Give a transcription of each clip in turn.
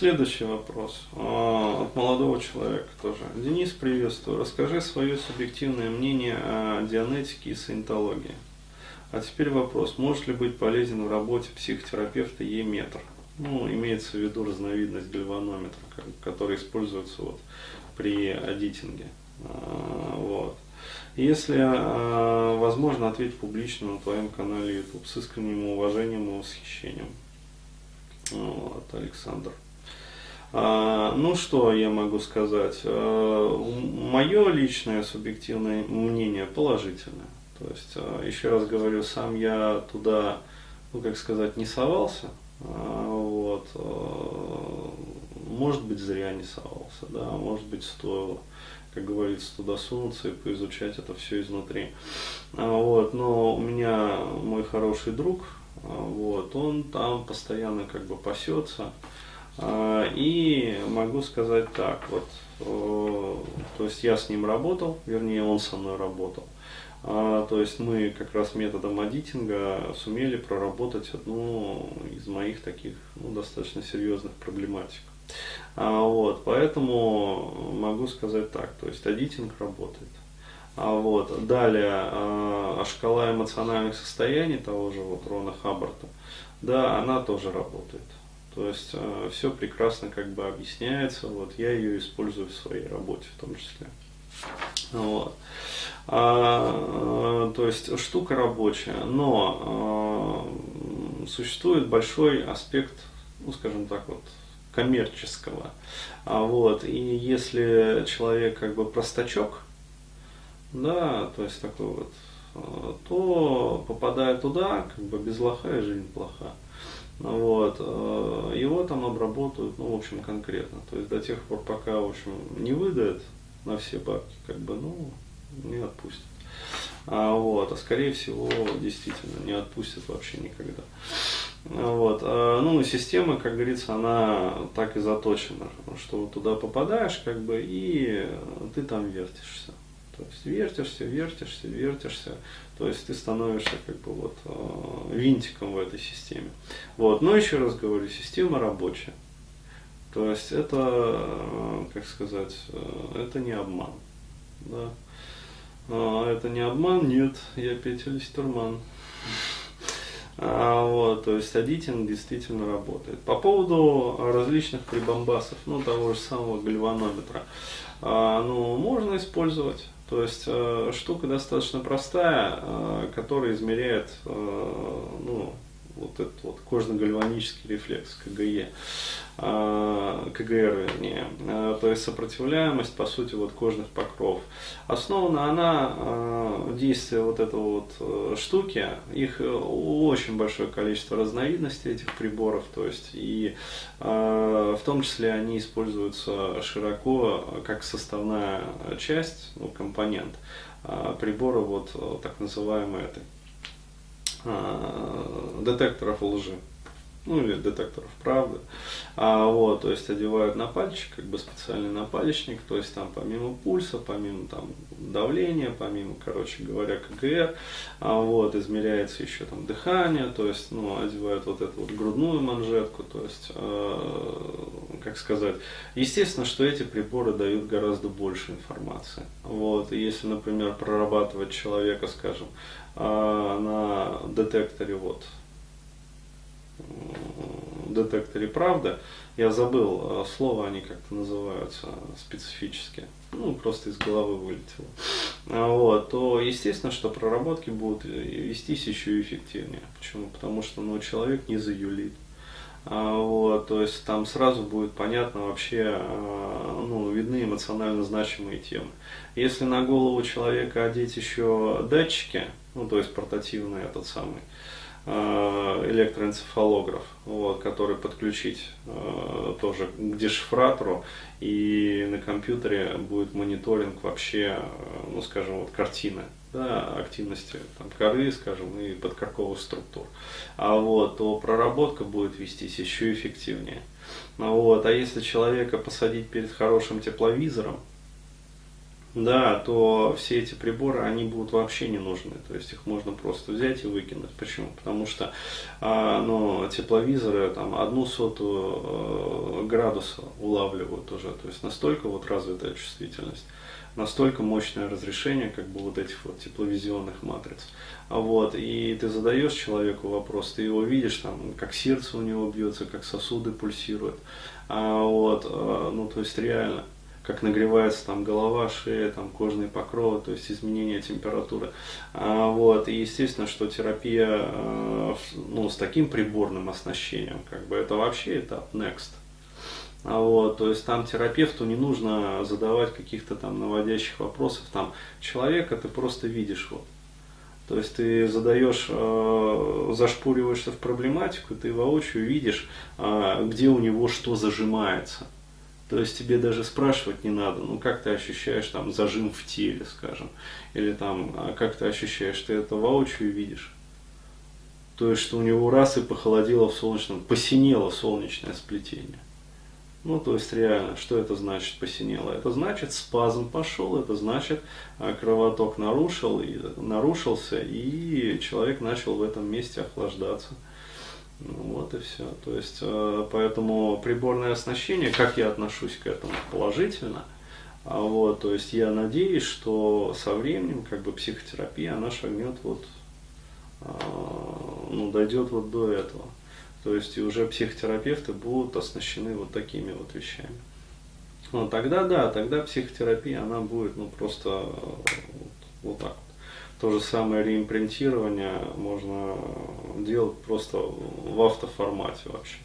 Следующий вопрос а, от молодого человека тоже. Денис, приветствую. Расскажи свое субъективное мнение о дианетике и саентологии. А теперь вопрос. Может ли быть полезен в работе психотерапевта Е-метр? Ну, имеется в виду разновидность гальванометра, который используется вот при адитинге. А, вот. Если а, возможно, ответь публично на твоем канале YouTube с искренним уважением и восхищением. Вот, Александр. А, ну что я могу сказать? А, мое личное субъективное мнение положительное. То есть, а, еще раз говорю, сам я туда, ну как сказать, не совался. Вот. Может быть, зря не совался, да, может быть, стоило, как говорится, туда сунуться и поизучать это все изнутри. Вот. Но у меня мой хороший друг, вот, он там постоянно как бы пасется. А, и могу сказать так, вот, то есть я с ним работал, вернее он со мной работал. А, то есть мы как раз методом адитинга сумели проработать одну из моих таких ну, достаточно серьезных проблематик. А, вот, поэтому могу сказать так, то есть адитинг работает. Вот, далее, а, шкала эмоциональных состояний того же вот Рона Хаббарта, да, она тоже работает. То есть э, все прекрасно как бы объясняется, вот я ее использую в своей работе в том числе. Вот. А, э, то есть штука рабочая, но э, существует большой аспект, ну скажем так вот, коммерческого. А вот, и если человек как бы простачок, да, то есть такой вот, э, то попадая туда, как бы без лоха и жизнь плоха. Вот, э, его там обработают, ну, в общем, конкретно. То есть до тех пор, пока, в общем, не выдают на все бабки, как бы, ну, не отпустят. А, вот, а скорее всего, действительно, не отпустят вообще никогда. Вот, а, ну, система, как говорится, она так и заточена, что туда попадаешь, как бы, и ты там вертишься. То есть вертишься, вертишься, вертишься. То есть ты становишься как бы вот э, винтиком в этой системе. Вот. Но еще раз говорю, система рабочая. То есть это, э, как сказать, э, это не обман. Да? А, это не обман, нет, я Петя Листерман. А, вот, то есть адитинг действительно работает. По поводу различных прибамбасов, ну того же самого гальванометра, а, ну можно использовать. То есть э, штука достаточно простая, э, которая измеряет э, ну, вот этот вот кожно-гальванический рефлекс КГЕ, КГР вернее, то есть сопротивляемость по сути вот кожных покровов. Основана она действие вот этого вот штуки, их очень большое количество разновидностей этих приборов, то есть и в том числе они используются широко как составная часть, ну, компонент прибора вот так называемой этой а, детекторов лжи, ну или детекторов правды. А, вот, то есть одевают на пальчик, как бы специальный напалечник, то есть там помимо пульса, помимо там давления, помимо, короче говоря, КГР, а, вот, измеряется еще там дыхание, то есть, ну, одевают вот эту вот грудную манжетку, то есть, э, как сказать, естественно, что эти приборы дают гораздо больше информации. Вот, если, например, прорабатывать человека, скажем, а, на детекторе вот детекторе правда. Я забыл а, слово, они как-то называются специфически. Ну, просто из головы вылетело. А, вот, то естественно, что проработки будут вестись еще эффективнее. Почему? Потому что ну, человек не заюлит. Вот, то есть там сразу будет понятно вообще, ну, видны эмоционально значимые темы. Если на голову человека одеть еще датчики, ну то есть портативный этот самый э, электроэнцефалограф, вот, который подключить тоже к дешифратору, и на компьютере будет мониторинг вообще, ну скажем, вот картины, да, активности там, коры, скажем, и подкорковых структур. А вот, то проработка будет вестись еще эффективнее. Вот, а если человека посадить перед хорошим тепловизором, да, то все эти приборы, они будут вообще не нужны. То есть их можно просто взять и выкинуть. Почему? Потому что а, ну, тепловизоры там, одну сотую градуса улавливают уже, то есть настолько вот развитая чувствительность настолько мощное разрешение как бы вот этих вот тепловизионных матриц. А вот, и ты задаешь человеку вопрос, ты его видишь, там, как сердце у него бьется, как сосуды пульсируют. А вот, а, ну, то есть реально, как нагревается там голова, шея, там кожные покровы, то есть изменение температуры. А, вот, и естественно, что терапия а, ну, с таким приборным оснащением, как бы это вообще этап next. А вот, то есть там терапевту не нужно задавать каких-то там наводящих вопросов. Там человека ты просто видишь вот. То есть ты задаешь, э, зашпуриваешься в проблематику, ты воочию видишь, э, где у него что зажимается. То есть тебе даже спрашивать не надо, ну как ты ощущаешь там зажим в теле, скажем, или там а как ты ощущаешь, ты это воочию видишь. То есть что у него раз и похолодело в солнечном, посинело солнечное сплетение. Ну, то есть реально, что это значит посинело? Это значит спазм пошел, это значит а, кровоток нарушил, и, нарушился, и человек начал в этом месте охлаждаться. Ну, вот и все. То есть, э, поэтому приборное оснащение, как я отношусь к этому? Положительно. А вот, то есть я надеюсь, что со временем как бы психотерапия, она шагнет вот, а, ну, дойдет вот до этого. То есть и уже психотерапевты будут оснащены вот такими вот вещами. Ну, тогда да, тогда психотерапия, она будет ну, просто вот, вот так вот. То же самое реимпринтирование можно делать просто в автоформате вообще.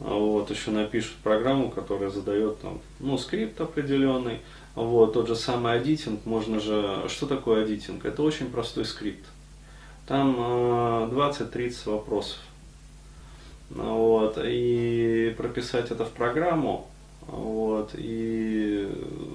А вот, еще напишут программу, которая задает там, ну, скрипт определенный. Вот, тот же самый адитинг, можно же, что такое адитинг? Это очень простой скрипт. Там 20-30 э, вопросов. Вот, и прописать это в программу, вот, и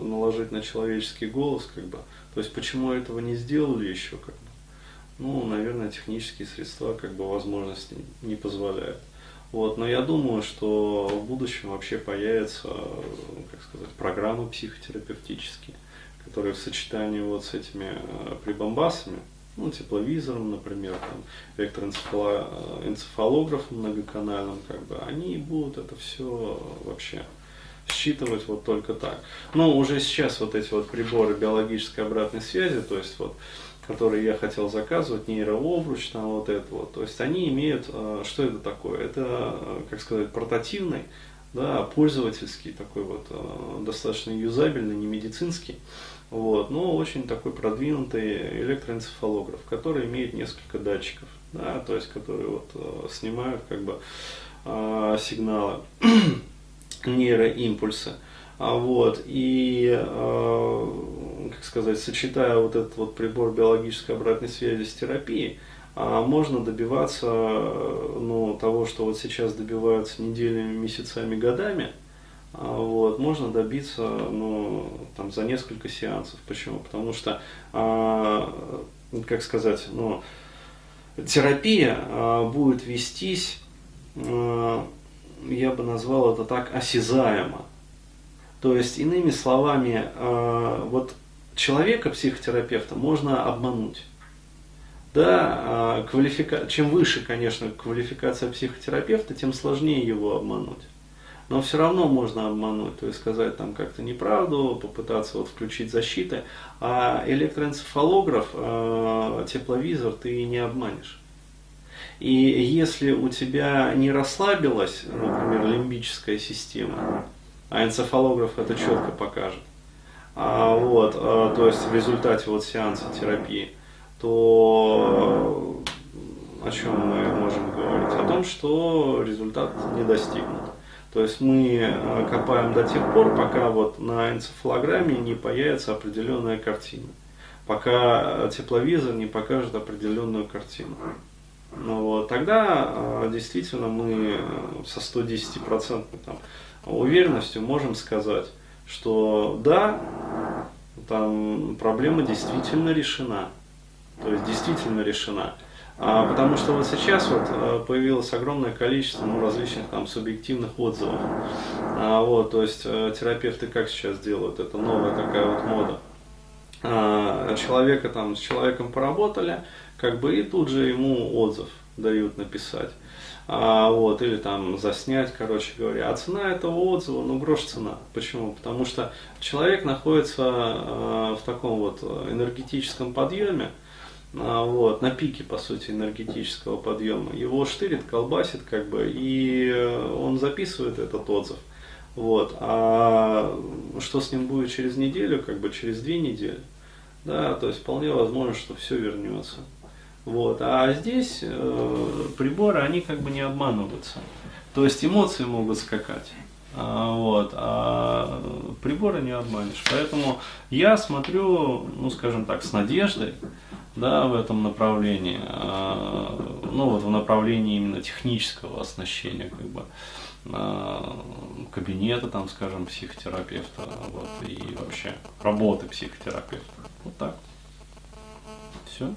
наложить на человеческий голос, как бы. То есть почему этого не сделали еще, как бы. Ну, наверное, технические средства, как бы, возможности не позволяют. Вот, но я думаю, что в будущем вообще появятся, как сказать, программы психотерапевтические, которые в сочетании вот с этими э, прибамбасами, ну, тепловизором, например, там, электроэнцефалографом многоканальным, как бы, они будут это все вообще считывать вот только так. Но уже сейчас вот эти вот приборы биологической обратной связи, то есть вот, которые я хотел заказывать, нейрообруч, там вот это вот, то есть они имеют, э, что это такое? Это, э, как сказать, портативный, да, пользовательский такой вот, э, достаточно юзабельный, не медицинский, вот, но очень такой продвинутый электроэнцефалограф, который имеет несколько датчиков, да, то есть которые вот э, снимают как бы э, сигналы, нейроимпульсы. А вот, и, э, как сказать, сочетая вот этот вот прибор биологической обратной связи с терапией, э, можно добиваться ну, того, что вот сейчас добиваются неделями, месяцами, годами – а, вот, можно добиться ну, там, за несколько сеансов. Почему? Потому что, а, как сказать, ну, терапия а, будет вестись, а, я бы назвал это так, осязаемо. То есть, иными словами, а, вот человека, психотерапевта, можно обмануть. Да, а, квалифика... чем выше, конечно, квалификация психотерапевта, тем сложнее его обмануть но все равно можно обмануть, то есть сказать там как-то неправду, попытаться вот включить защиты, а электроэнцефалограф, э, тепловизор ты не обманешь. И если у тебя не расслабилась, например, лимбическая система, а энцефалограф это четко покажет, а, вот, а, то есть в результате вот сеанса терапии, то о чем мы можем говорить? О том, что результат не достигнут. То есть мы э, копаем до тех пор, пока вот на энцефалограмме не появится определенная картина. Пока тепловизор не покажет определенную картину. Ну, вот, тогда э, действительно мы со 110% там, уверенностью можем сказать, что да, там проблема действительно решена. То есть действительно решена. А, потому что вот сейчас вот э, появилось огромное количество ну, различных там субъективных отзывов. А, вот, то есть э, терапевты как сейчас делают, это новая такая вот мода. А, человека там с человеком поработали, как бы и тут же ему отзыв дают написать. а, вот, или там заснять, короче говоря. А цена этого отзыва, ну, грош цена. Почему? Потому что человек находится а, в таком вот энергетическом подъеме, вот, на пике, по сути, энергетического подъема. Его штырит, колбасит, как бы, и он записывает этот отзыв. Вот. А что с ним будет через неделю, как бы через две недели, да, то есть вполне возможно, что все вернется. Вот. А здесь э, приборы, они как бы не обманываются. То есть эмоции могут скакать. А, вот, а приборы не обманешь. Поэтому я смотрю, ну скажем так, с надеждой да, в этом направлении, а, ну вот в направлении именно технического оснащения, как бы а, кабинета, там, скажем, психотерапевта, вот, и вообще работы психотерапевта. Вот так. Все.